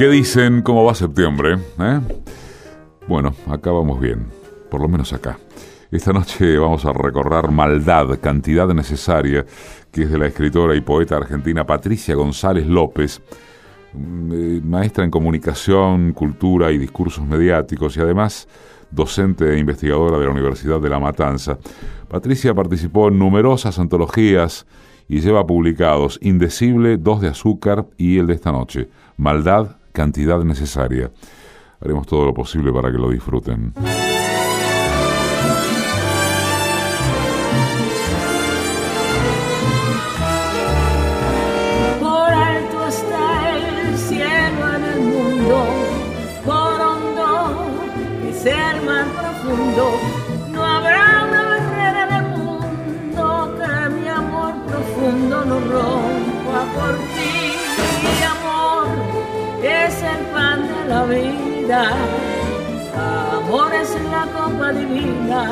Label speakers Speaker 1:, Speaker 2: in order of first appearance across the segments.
Speaker 1: ¿Qué dicen? ¿Cómo va septiembre? ¿Eh? Bueno, acá vamos bien, por lo menos acá. Esta noche vamos a recorrer Maldad, cantidad necesaria, que es de la escritora y poeta argentina Patricia González López, mm, eh, maestra en comunicación, cultura y discursos mediáticos y además docente e investigadora de la Universidad de La Matanza. Patricia participó en numerosas antologías y lleva publicados Indecible, Dos de Azúcar y el de esta noche, Maldad, cantidad necesaria. Haremos todo lo posible para que lo disfruten.
Speaker 2: Por. No habrá una barrera en el mundo que mi amor profundo no rompa por ti, la vida. Amor es la copa divina.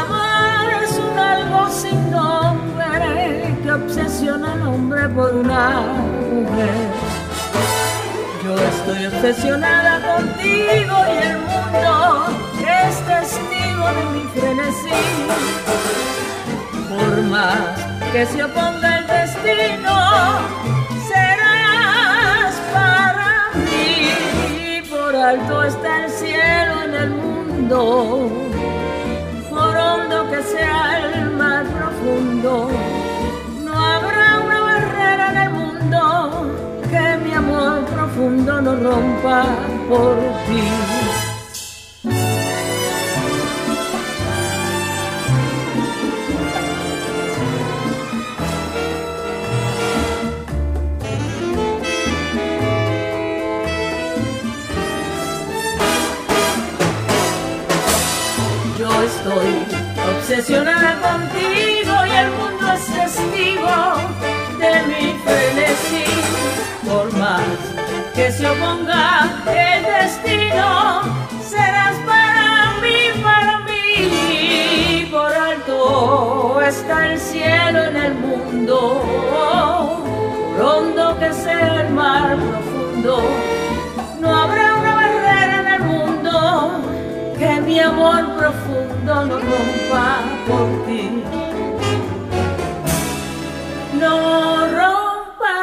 Speaker 2: Amor es un algo sin nombre que obsesiona al hombre por una mujer. Yo estoy obsesionada contigo y el mundo es testigo de mi frenesí. Por más que se oponga el destino, alto está el cielo en el mundo, por hondo que sea el mar profundo. No habrá una barrera en el mundo que mi amor profundo no rompa por ti. Obsesionada contigo y el mundo es testigo de mi frenesí. Por más que se oponga el destino, serás para mí, para mí. Por alto está el cielo en el mundo, por que sea el mar profundo. No habrá una barrera en el mundo que mi amor profundo no rompa por ti. No rompa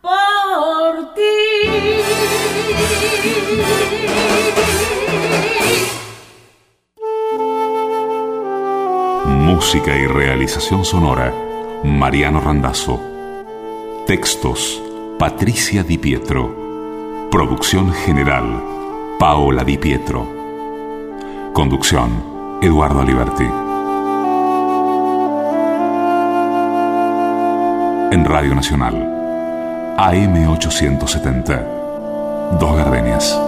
Speaker 2: por ti.
Speaker 1: Música y realización sonora, Mariano Randazzo. Textos, Patricia Di Pietro. Producción general, Paola Di Pietro. Conducción, Eduardo Liberti. En Radio Nacional, AM870. Dos Gardenias.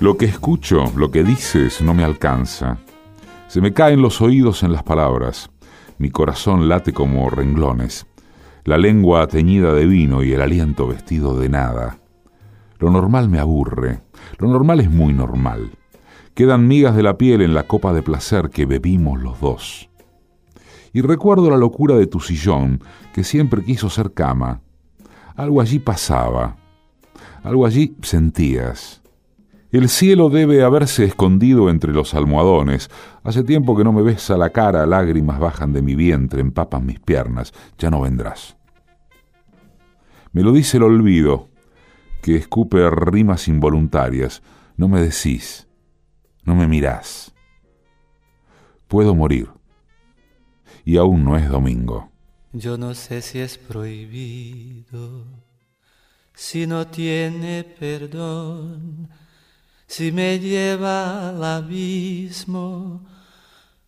Speaker 1: Lo que escucho, lo que dices, no me alcanza. Se me caen los oídos en las palabras. Mi corazón late como renglones. La lengua teñida de vino y el aliento vestido de nada. Lo normal me aburre. Lo normal es muy normal. Quedan migas de la piel en la copa de placer que bebimos los dos. Y recuerdo la locura de tu sillón, que siempre quiso ser cama. Algo allí pasaba. Algo allí sentías. El cielo debe haberse escondido entre los almohadones. Hace tiempo que no me ves a la cara, lágrimas bajan de mi vientre, empapan mis piernas. Ya no vendrás. Me lo dice el olvido, que escupe rimas involuntarias. No me decís, no me mirás. Puedo morir. Y aún no es domingo.
Speaker 3: Yo no sé si es prohibido, si no tiene perdón si me lleva al abismo,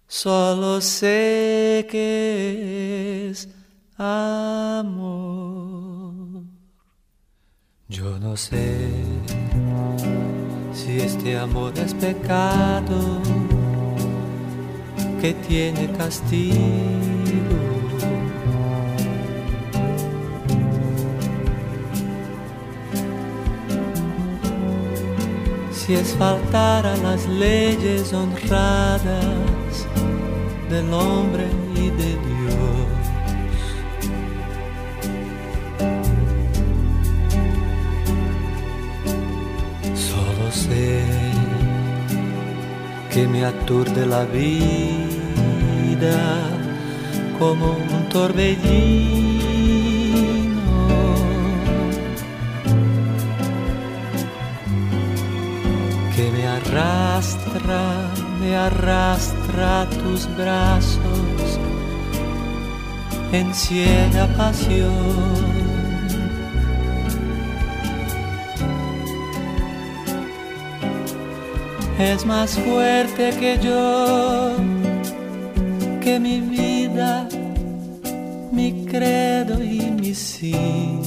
Speaker 3: solo sé que es amor. Yo no sé si este amor es pecado que tiene castigo. Si es faltar a las leyes honradas del hombre y de Dios. Solo sé que me aturde la vida como un torbellino arrastra, me arrastra tus brazos en ciega pasión. Es más fuerte que yo, que mi vida, mi credo y mi sino.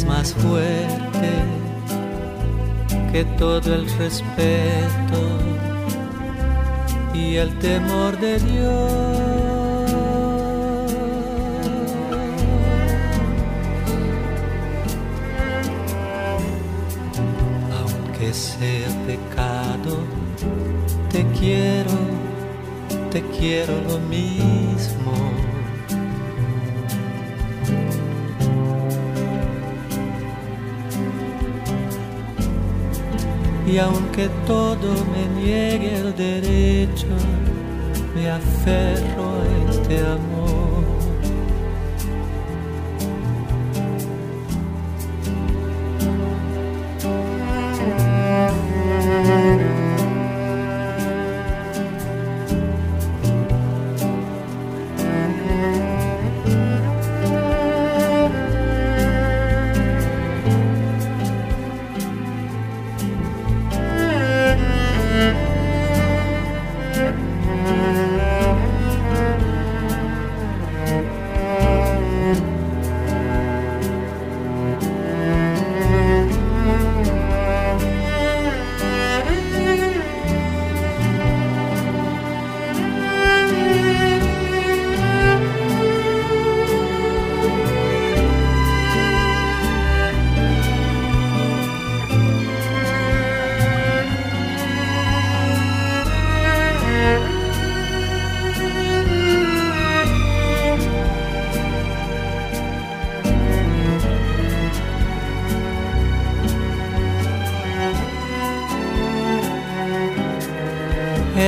Speaker 3: Es más fuerte que todo el respeto y el temor de Dios. Aunque sea pecado, te quiero, te quiero lo mismo y aunque todo me niegue el derecho, me aferro a este amor.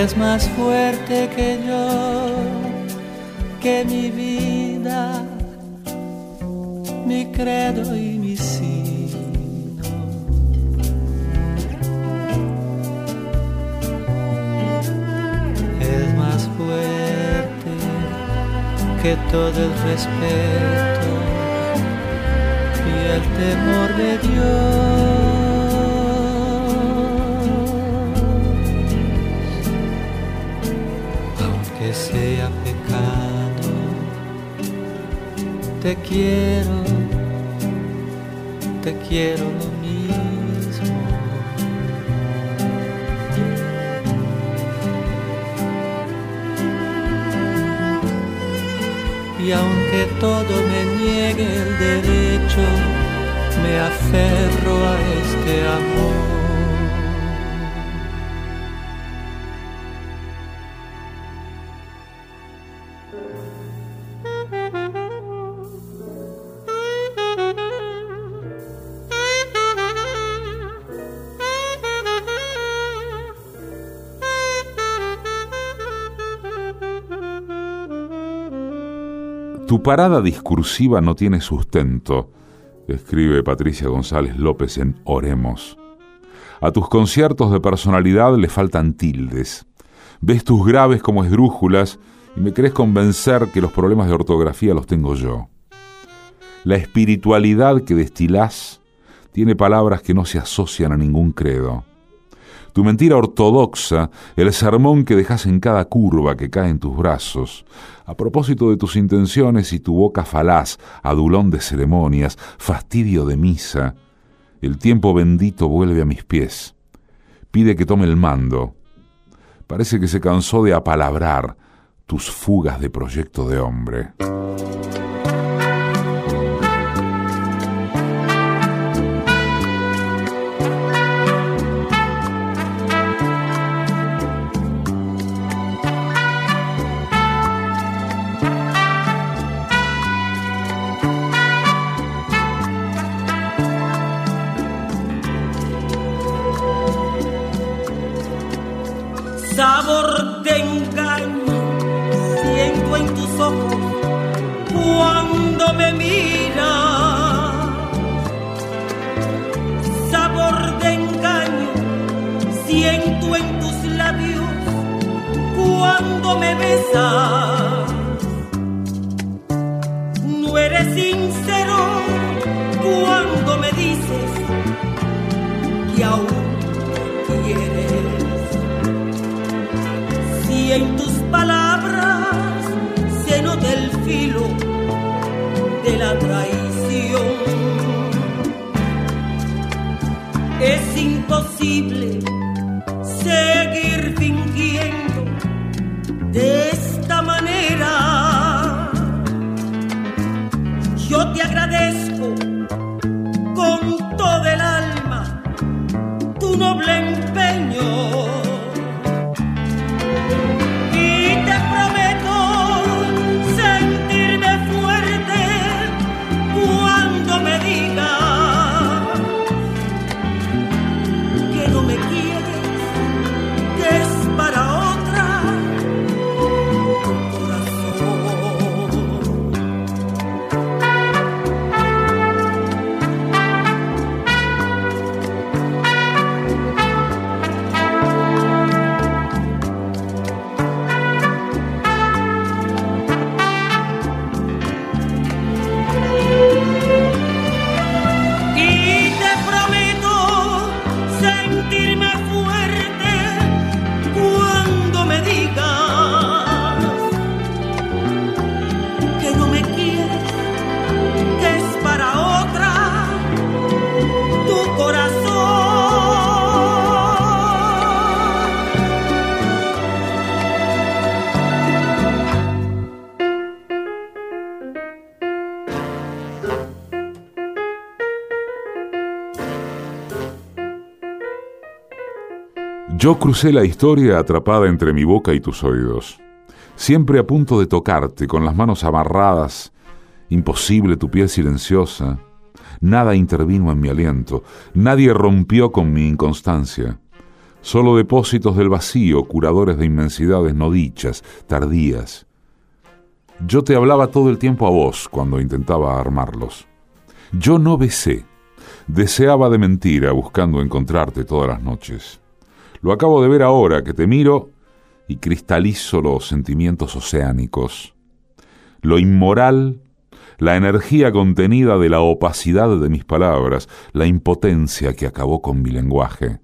Speaker 3: Es más fuerte que yo, que mi vida, mi credo y mi sino. Es más fuerte que todo el respeto y el temor de Dios. Te quiero, te quiero lo mismo. Y aunque todo me niegue el derecho, me aferro a este amor.
Speaker 1: Tu parada discursiva no tiene sustento, escribe Patricia González López en Oremos. A tus conciertos de personalidad le faltan tildes. Ves tus graves como esdrújulas y me crees convencer que los problemas de ortografía los tengo yo. La espiritualidad que destilás tiene palabras que no se asocian a ningún credo tu mentira ortodoxa, el sermón que dejas en cada curva que cae en tus brazos, a propósito de tus intenciones y tu boca falaz, adulón de ceremonias, fastidio de misa, el tiempo bendito vuelve a mis pies. Pide que tome el mando. Parece que se cansó de apalabrar tus fugas de proyecto de hombre. Yo
Speaker 4: crucé la historia atrapada entre mi boca y tus oídos, siempre a punto de tocarte, con las manos amarradas, imposible tu piel silenciosa. Nada intervino en mi aliento, nadie rompió con mi inconstancia. Solo depósitos del vacío, curadores de inmensidades no dichas, tardías. Yo te hablaba todo el tiempo a vos cuando intentaba armarlos. Yo no besé, deseaba de mentira buscando encontrarte todas las noches. Lo acabo de ver ahora que te miro y cristalizo los sentimientos oceánicos. Lo inmoral, la energía contenida de la opacidad de mis palabras, la impotencia que acabó con mi lenguaje.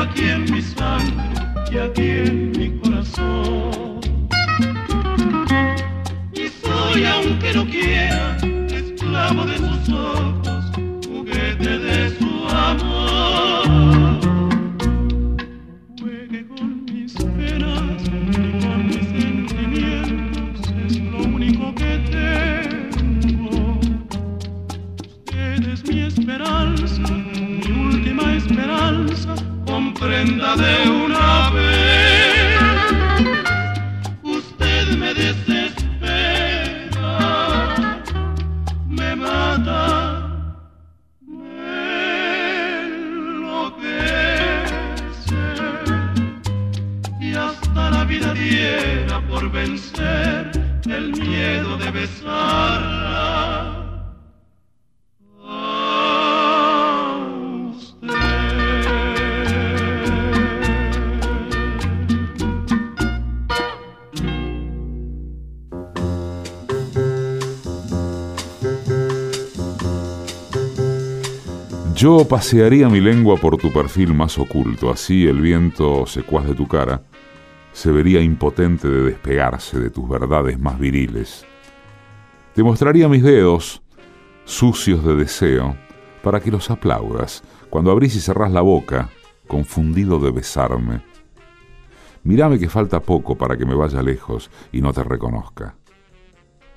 Speaker 4: Aquí en mi sangre y aquí en mi corazón. Y soy, aunque no quiera, esclavo de sus ojos, comprenda de una vez.
Speaker 1: Yo pasearía mi lengua por tu perfil más oculto, así el viento secuaz de tu cara se vería impotente de despegarse de tus verdades más viriles. Te mostraría mis dedos, sucios de deseo, para que los aplaudas cuando abrís y cerrás la boca, confundido de besarme. Mírame que falta poco para que me vaya lejos y no te reconozca.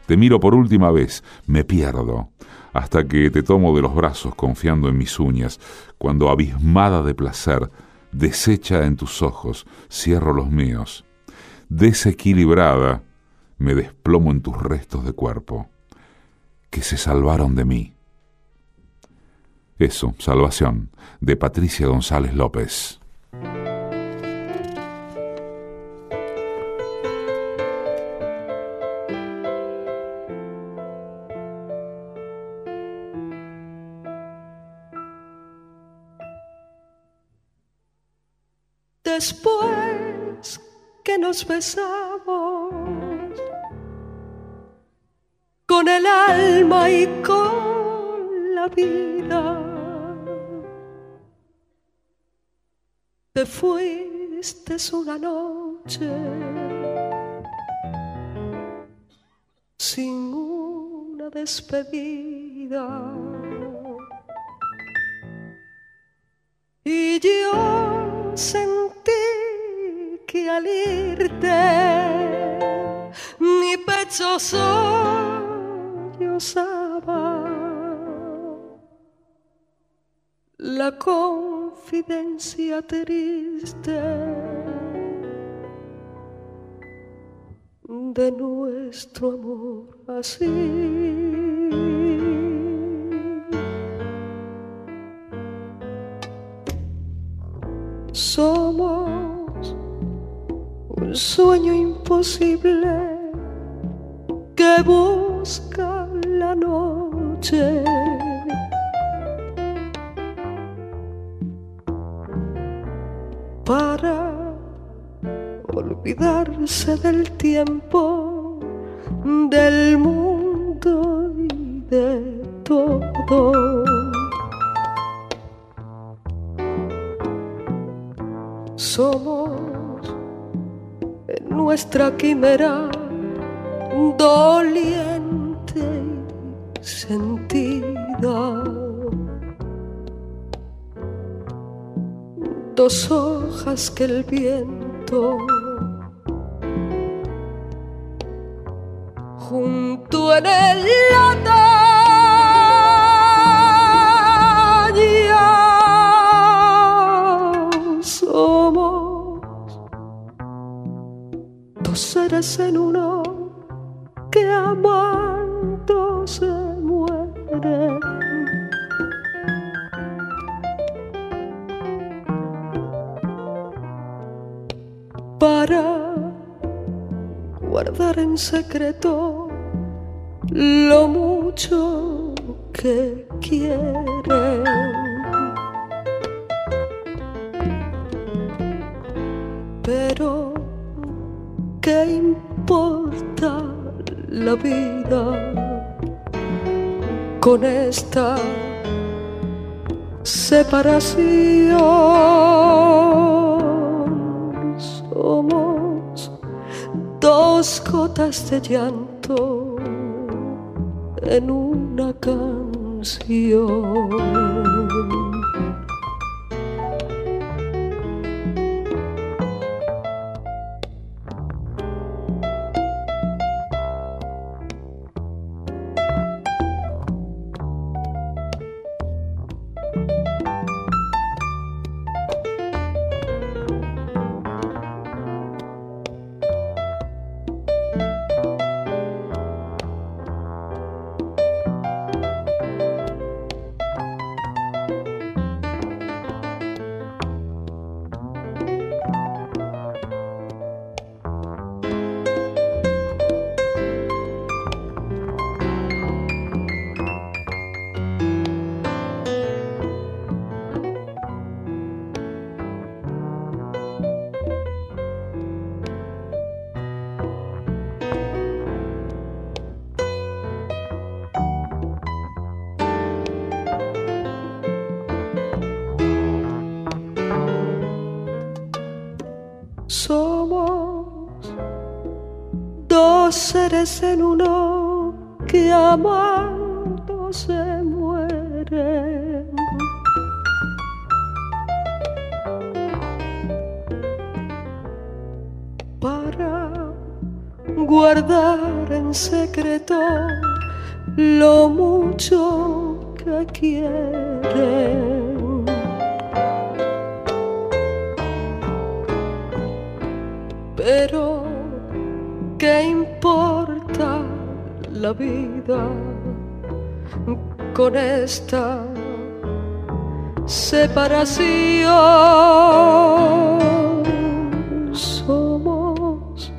Speaker 1: Te miro por última vez, me pierdo, hasta que te tomo de los brazos confiando en mis uñas, cuando abismada de placer, deshecha en tus ojos, cierro los míos. Desequilibrada, me desplomo en tus restos de cuerpo, que se salvaron de mí. Eso, Salvación, de Patricia González López.
Speaker 5: Nos besamos con el alma y con la vida, te fuiste una noche sin una despedida. Y yo sentí que al irte mi pecho sollozaba la confidencia triste de nuestro amor así. Somos sueño imposible que busca la noche. Para olvidarse del tiempo, del mundo y de todo. somos nuestra quimera doliente y sentida. Dos hojas que el viento junto en el secreto lo mucho que quieren. Pero, ¿qué importa la vida con esta separación? De llanto en una canción. ¿Qué importa? la vida con esta separación. Somos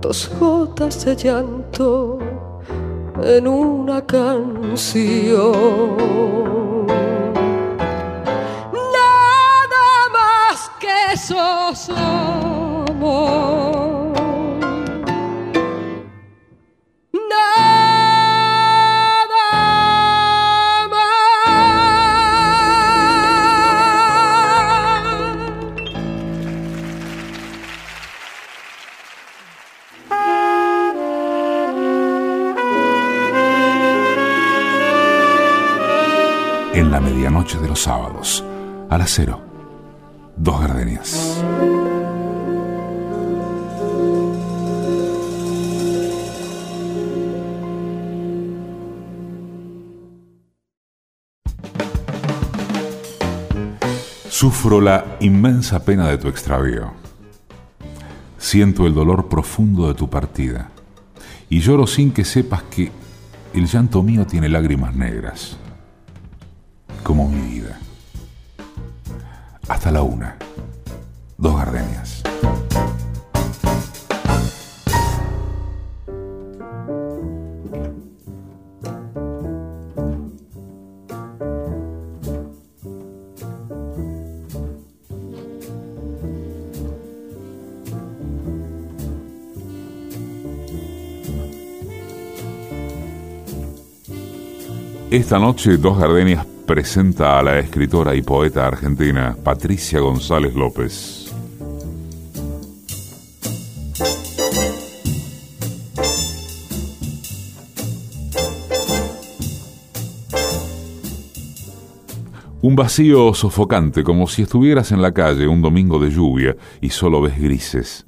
Speaker 5: dos gotas de llanto en una canción. Nada más que eso somos.
Speaker 1: Sábados, a las cero, dos gardenias. Sufro la inmensa pena de tu extravío. Siento el dolor profundo de tu partida. Y lloro sin que sepas que el llanto mío tiene lágrimas negras como mi vida. Hasta la una. Dos gardenias. Esta noche, Dos Gardenias presenta a la escritora y poeta argentina Patricia González López. Un vacío sofocante, como si estuvieras en la calle un domingo de lluvia y solo ves grises.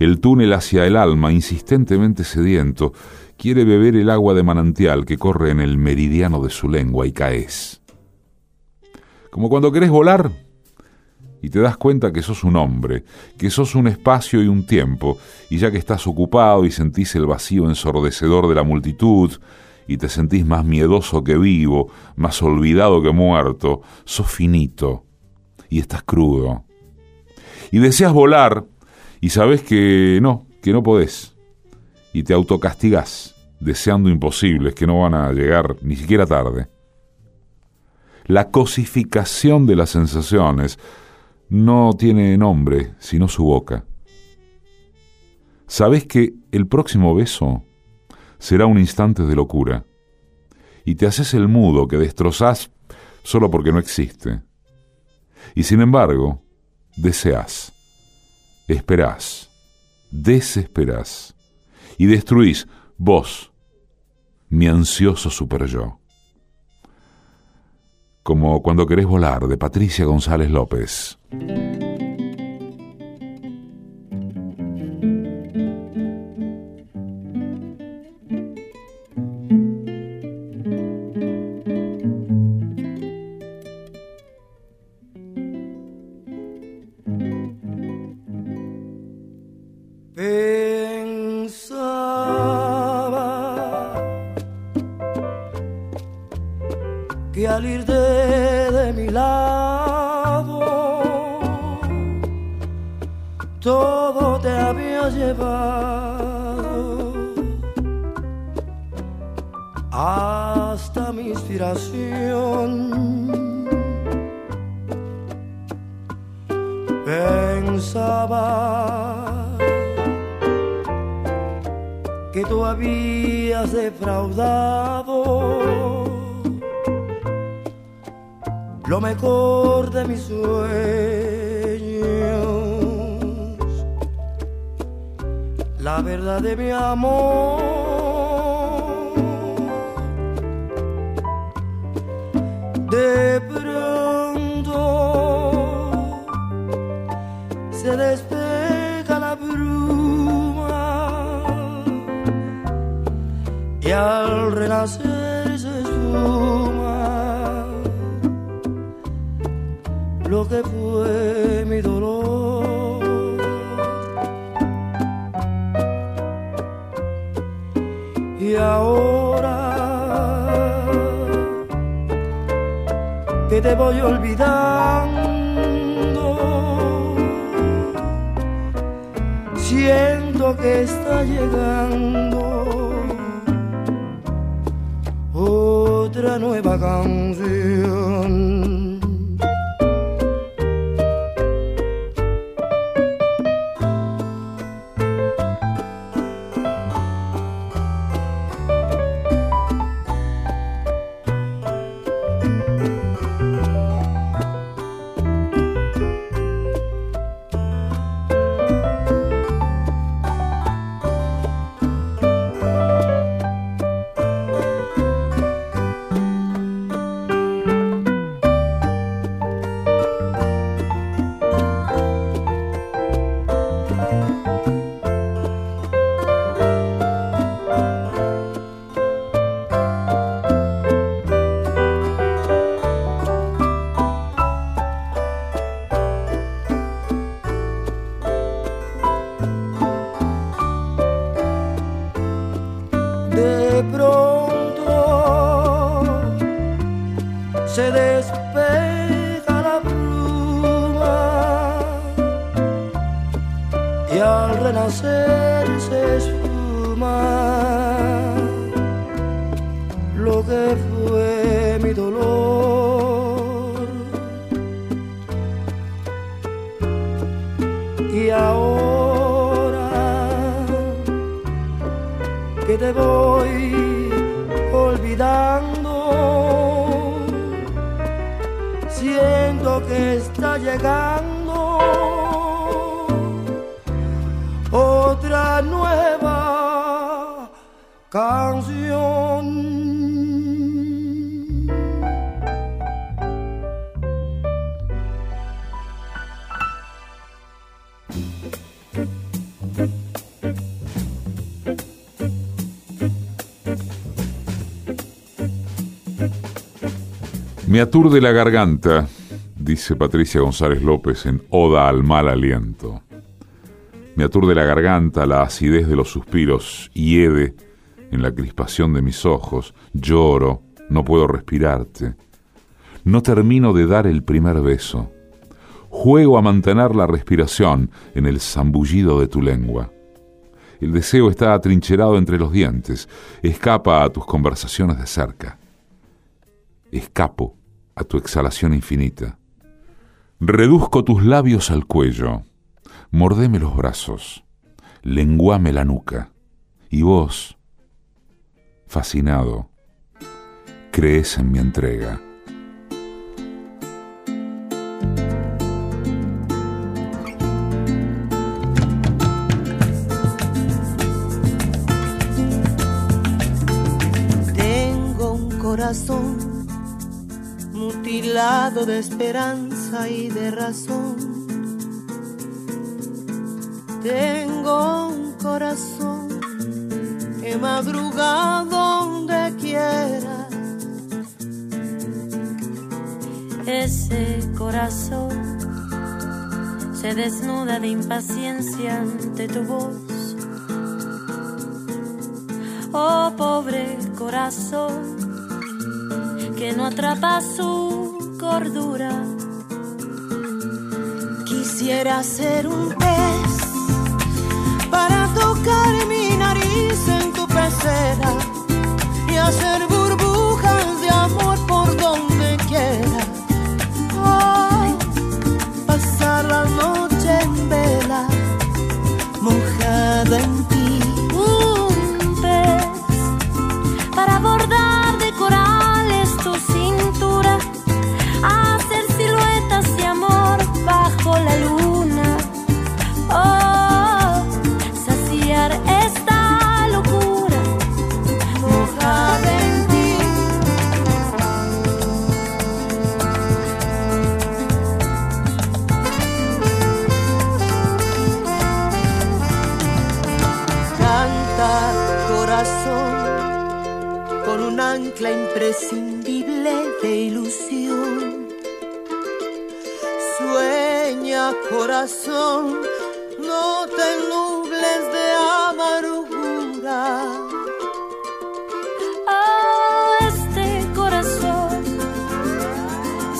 Speaker 1: El túnel hacia el alma, insistentemente sediento, quiere beber el agua de manantial que corre en el meridiano de su lengua y caes. Como cuando querés volar y te das cuenta que sos un hombre, que sos un espacio y un tiempo, y ya que estás ocupado y sentís el vacío ensordecedor de la multitud, y te sentís más miedoso que vivo, más olvidado que muerto, sos finito y estás crudo. Y deseas volar y sabes que no, que no podés y te autocastigás deseando imposibles que no van a llegar ni siquiera tarde. La cosificación de las sensaciones no tiene nombre sino su boca. Sabes que el próximo beso será un instante de locura y te haces el mudo que destrozás solo porque no existe. Y sin embargo, deseas, esperás, desesperás y destruís vos, mi ansioso super yo. Como cuando querés volar, de Patricia González López.
Speaker 6: Te voy olvidando. Siento que está llegando otra nueva canción.
Speaker 7: Que está llegando otra nueva canción.
Speaker 1: Me aturde la garganta dice Patricia González López en Oda al mal aliento. Me aturde la garganta la acidez de los suspiros, hiede en la crispación de mis ojos, lloro, no puedo respirarte. No termino de dar el primer beso. Juego a mantener la respiración en el zambullido de tu lengua. El deseo está atrincherado entre los dientes, escapa a tus conversaciones de cerca. Escapo a tu exhalación infinita. Reduzco tus labios al cuello, mordeme los brazos, lenguame la nuca, y vos, fascinado, crees en mi entrega.
Speaker 8: De esperanza y de razón. Tengo un corazón que madruga donde quiera.
Speaker 9: Ese corazón se desnuda de impaciencia ante tu voz oh pobre corazón, que no atrapa su
Speaker 8: Quisiera ser un pez para tocar mi nariz en tu pecera y hacer no te nubles de amargura.
Speaker 9: Oh, este corazón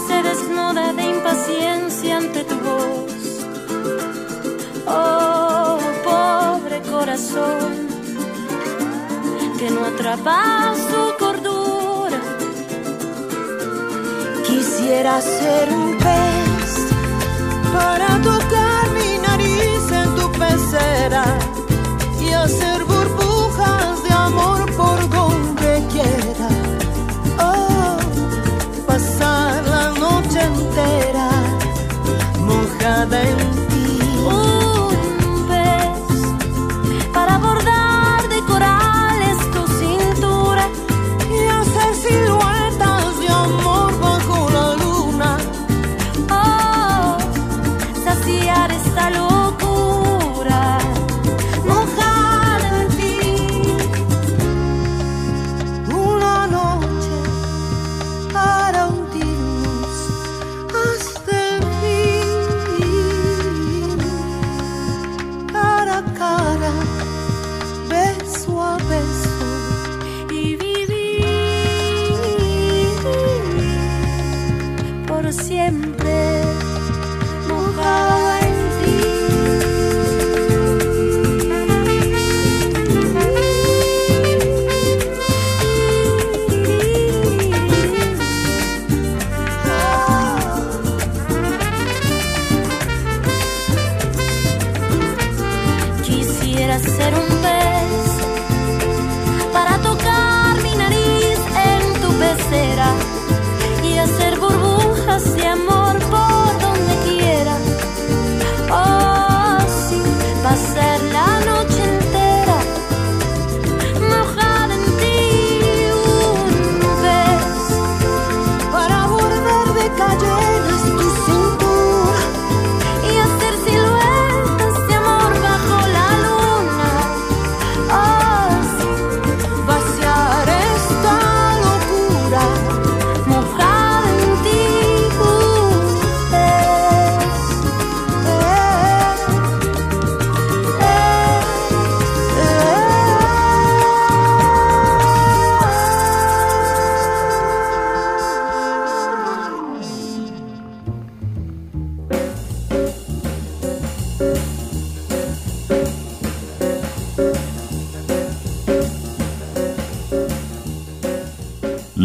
Speaker 9: se desnuda de impaciencia ante tu voz. Oh, pobre corazón que no atrapa su
Speaker 8: Quisiera ser un pez para tocar mi nariz en tu pecera y hacer burbujas de amor por donde quiera. Oh, pasar la noche entera mojada en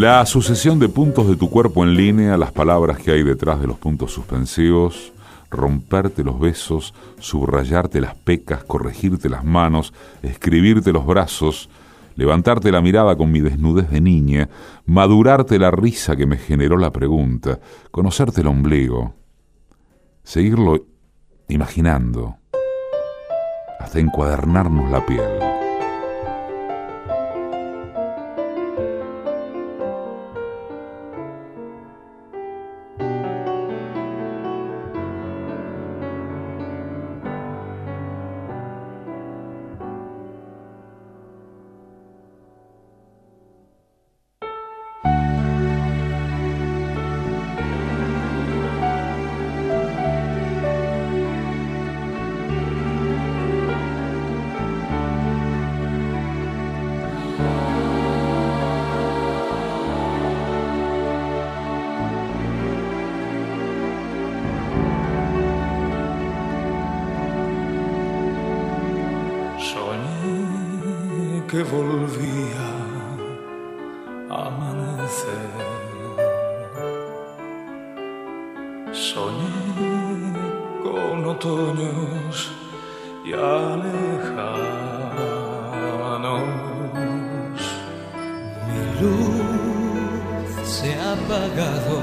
Speaker 1: La sucesión de puntos de tu cuerpo en línea, las palabras que hay detrás de los puntos suspensivos, romperte los besos, subrayarte las pecas, corregirte las manos, escribirte los brazos, levantarte la mirada con mi desnudez de niña, madurarte la risa que me generó la pregunta, conocerte el ombligo, seguirlo imaginando, hasta encuadernarnos la piel.
Speaker 10: Volvía a amanecer. Soñé con otoños ya lejanos.
Speaker 11: Mi luz se ha apagado,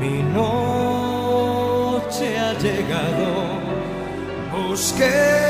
Speaker 11: mi noche ha llegado. Busqué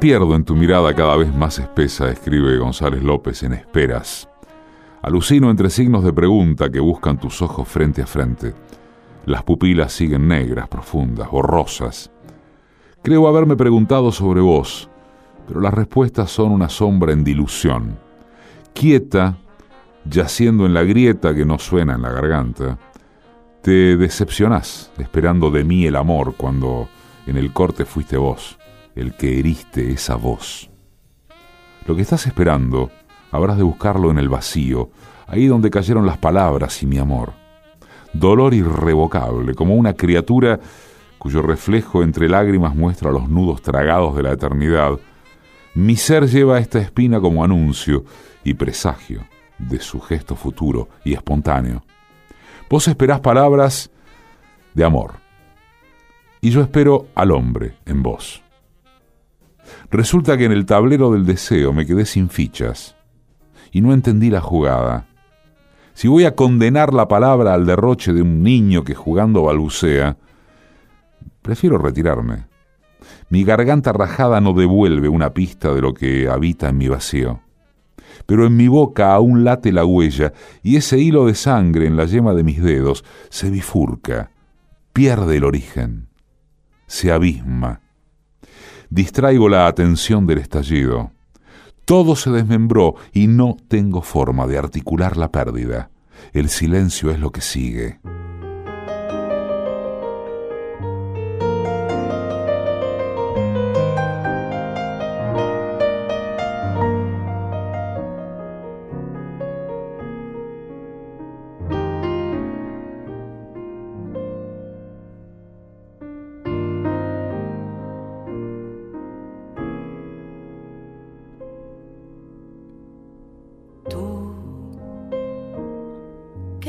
Speaker 1: pierdo en tu mirada cada vez más espesa, escribe González López en Esperas. Alucino entre signos de pregunta que buscan tus ojos frente a frente. Las pupilas siguen negras, profundas, borrosas. Creo haberme preguntado sobre vos, pero las respuestas son una sombra en dilución. Quieta, yaciendo en la grieta que no suena en la garganta, te decepcionás esperando de mí el amor cuando en el corte fuiste vos, el que heriste esa voz. Lo que estás esperando, habrás de buscarlo en el vacío, ahí donde cayeron las palabras y mi amor. Dolor irrevocable, como una criatura cuyo reflejo entre lágrimas muestra los nudos tragados de la eternidad. Mi ser lleva esta espina como anuncio y presagio de su gesto futuro y espontáneo. Vos esperás palabras de amor, y yo espero al hombre en vos. Resulta que en el tablero del deseo me quedé sin fichas y no entendí la jugada. Si voy a condenar la palabra al derroche de un niño que jugando balbucea, prefiero retirarme. Mi garganta rajada no devuelve una pista de lo que habita en mi vacío. Pero en mi boca aún late la huella y ese hilo de sangre en la yema de mis dedos se bifurca, pierde el origen, se abisma. Distraigo la atención del estallido. Todo se desmembró y no tengo forma de articular la pérdida. El silencio es lo que sigue.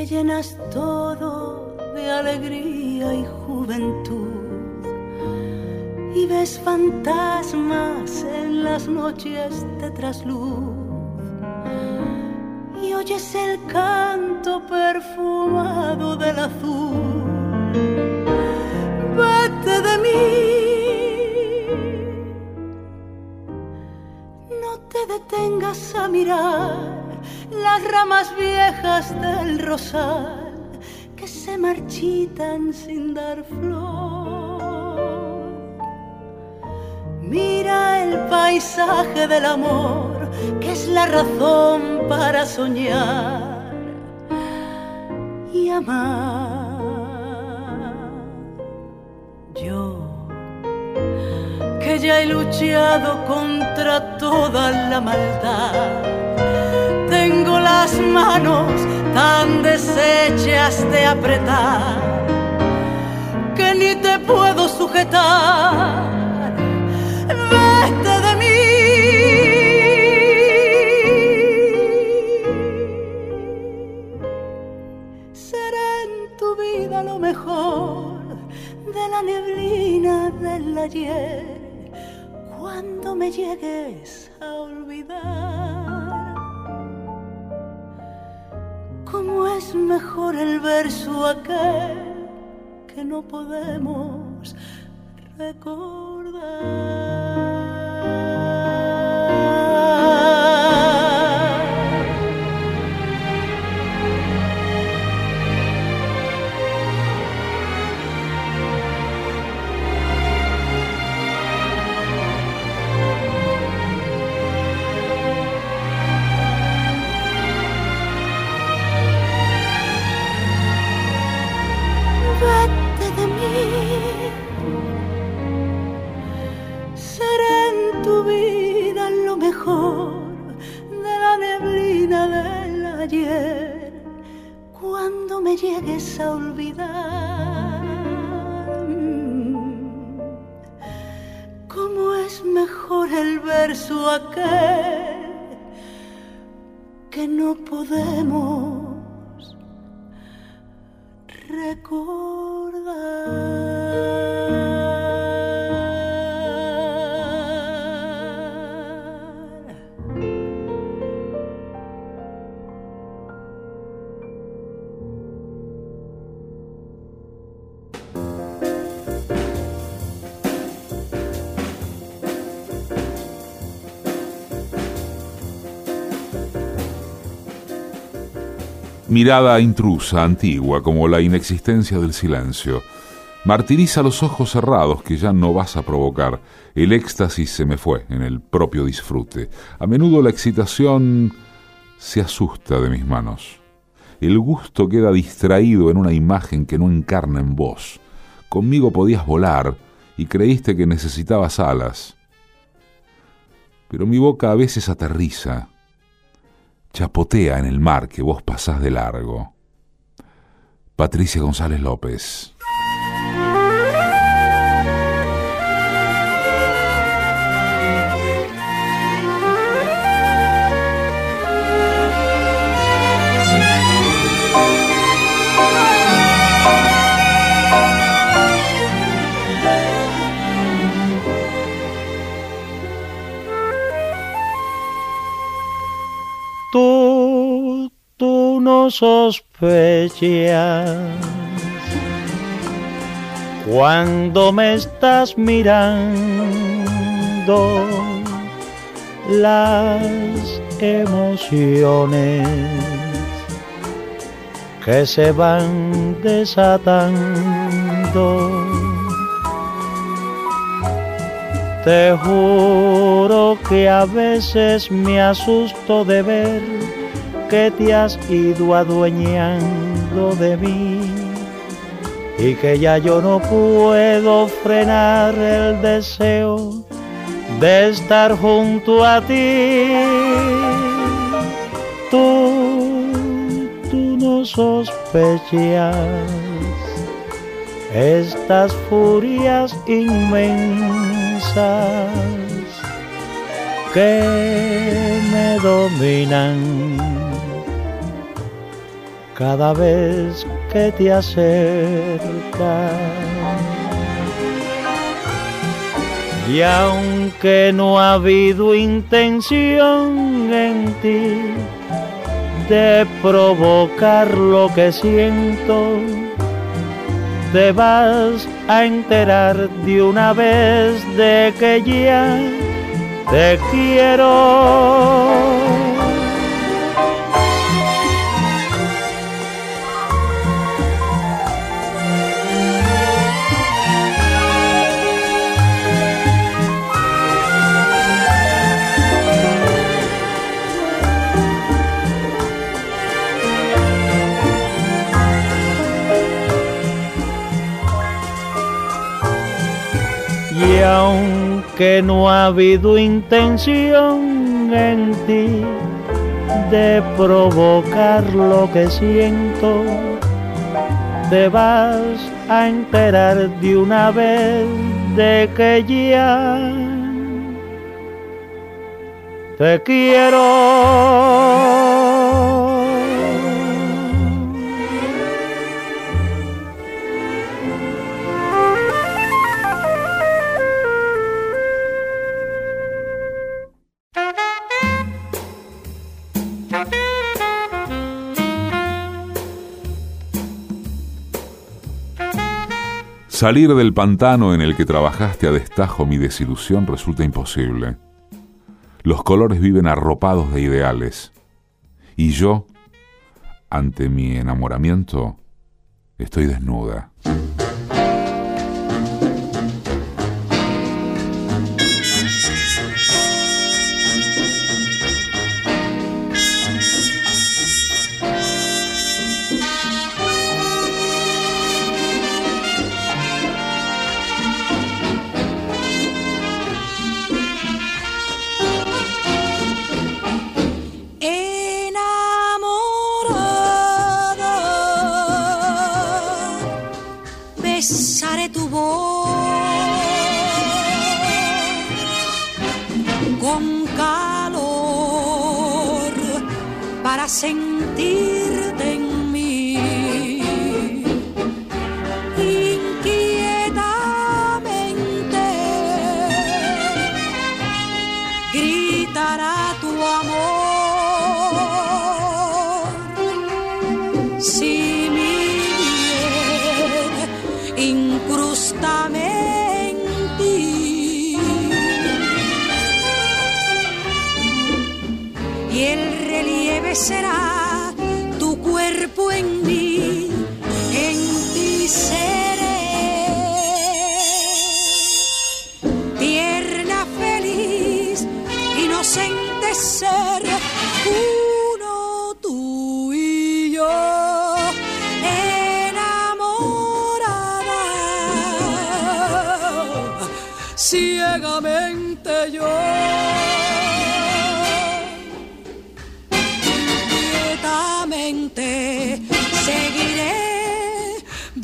Speaker 8: Llenas todo de alegría y juventud. Y ves fantasmas en las noches de trasluz. Y oyes el canto perfumado del azul. Vete de mí, no te detengas a mirar las ramas viejas del rosal que se marchitan sin dar flor. Mira el paisaje del amor, que es la razón para soñar y amar. Yo, que ya he luchado contra toda la maldad las manos tan deshechas de apretar que ni te puedo sujetar. Vete de mí. Será en tu vida lo mejor de la neblina del ayer cuando me llegues a olvidar. Es mejor el verso aquel que no podemos recordar. Mejor el verso aquel que no podemos recordar?
Speaker 1: Mirada intrusa, antigua, como la inexistencia del silencio. Martiriza los ojos cerrados que ya no vas a provocar. El éxtasis se me fue en el propio disfrute. A menudo la excitación se asusta de mis manos. El gusto queda distraído en una imagen que no encarna en vos. Conmigo podías volar y creíste que necesitabas alas. Pero mi boca a veces aterriza, chapotea en el mar que vos pasás de largo. Patricia González López.
Speaker 12: Sospechas cuando me estás mirando las emociones que se van desatando. Te juro que a veces me asusto de ver que te has ido adueñando de mí y que ya yo no puedo frenar el deseo de estar junto a ti. Tú, tú no sospechas estas furias inmensas que me dominan cada vez que te acercas. Y aunque no ha habido intención en ti de provocar lo que siento, te vas a enterar de una vez de que ya te quiero. Y aunque no ha habido intención en ti de provocar lo que siento, te vas a enterar de una vez de que ya te quiero.
Speaker 1: Salir del pantano en el que trabajaste a destajo mi desilusión resulta imposible. Los colores viven arropados de ideales. Y yo, ante mi enamoramiento, estoy desnuda.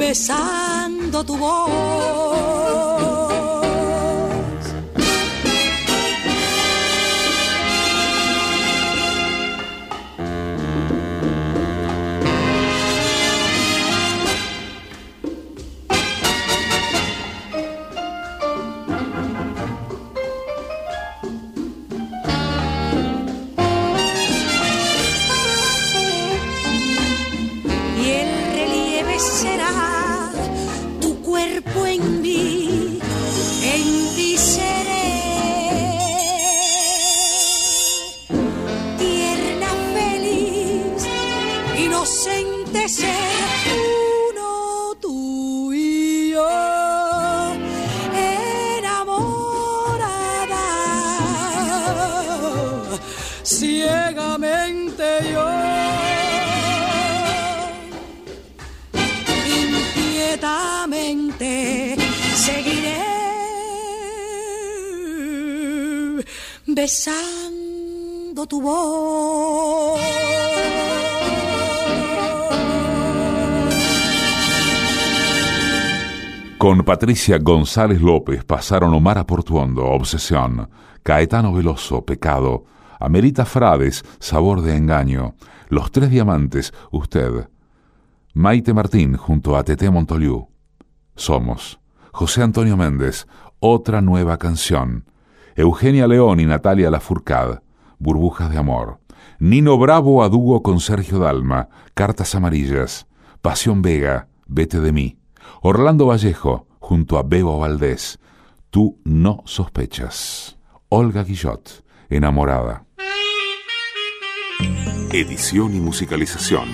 Speaker 13: Besando tu voz.
Speaker 1: Patricia González López pasaron Omar Portuondo, Obsesión, Caetano Veloso, Pecado, Amerita Frades, Sabor de Engaño, Los Tres Diamantes, Usted, Maite Martín junto a Tete Montoliu, Somos, José Antonio Méndez, Otra Nueva Canción, Eugenia León y Natalia Lafourcade, Burbujas de Amor. Nino Bravo a dúo con Sergio Dalma, Cartas Amarillas. Pasión Vega, Vete de mí. Orlando Vallejo, junto a Bebo Valdés. Tú no sospechas. Olga Guillot, Enamorada. Edición y musicalización.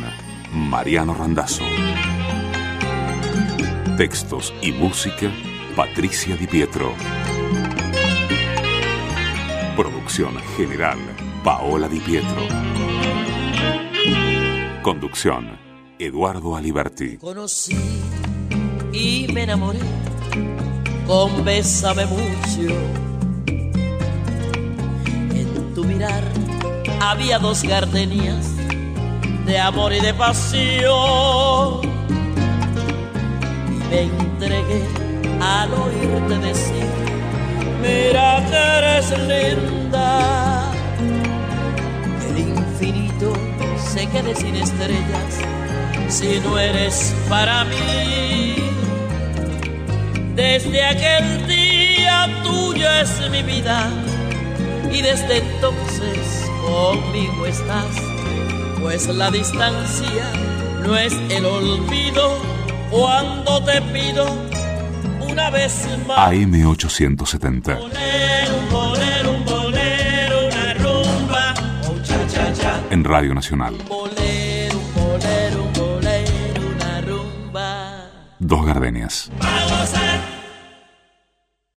Speaker 1: Mariano Randazzo. Textos y música. Patricia Di Pietro. Producción general, Paola Di Pietro. Conducción, Eduardo Aliberti.
Speaker 14: Conocí y me enamoré con Bésame mucho. En tu mirar había dos gardenias de amor y de pasión. Y me entregué al oírte decir mira que eres linda. El infinito se quede sin estrellas si no eres para mí. Desde aquel día tuya es mi vida y desde entonces conmigo estás, pues la distancia no es el olvido cuando te pido una vez más.
Speaker 1: AM870. En Radio Nacional. Dos gardenias.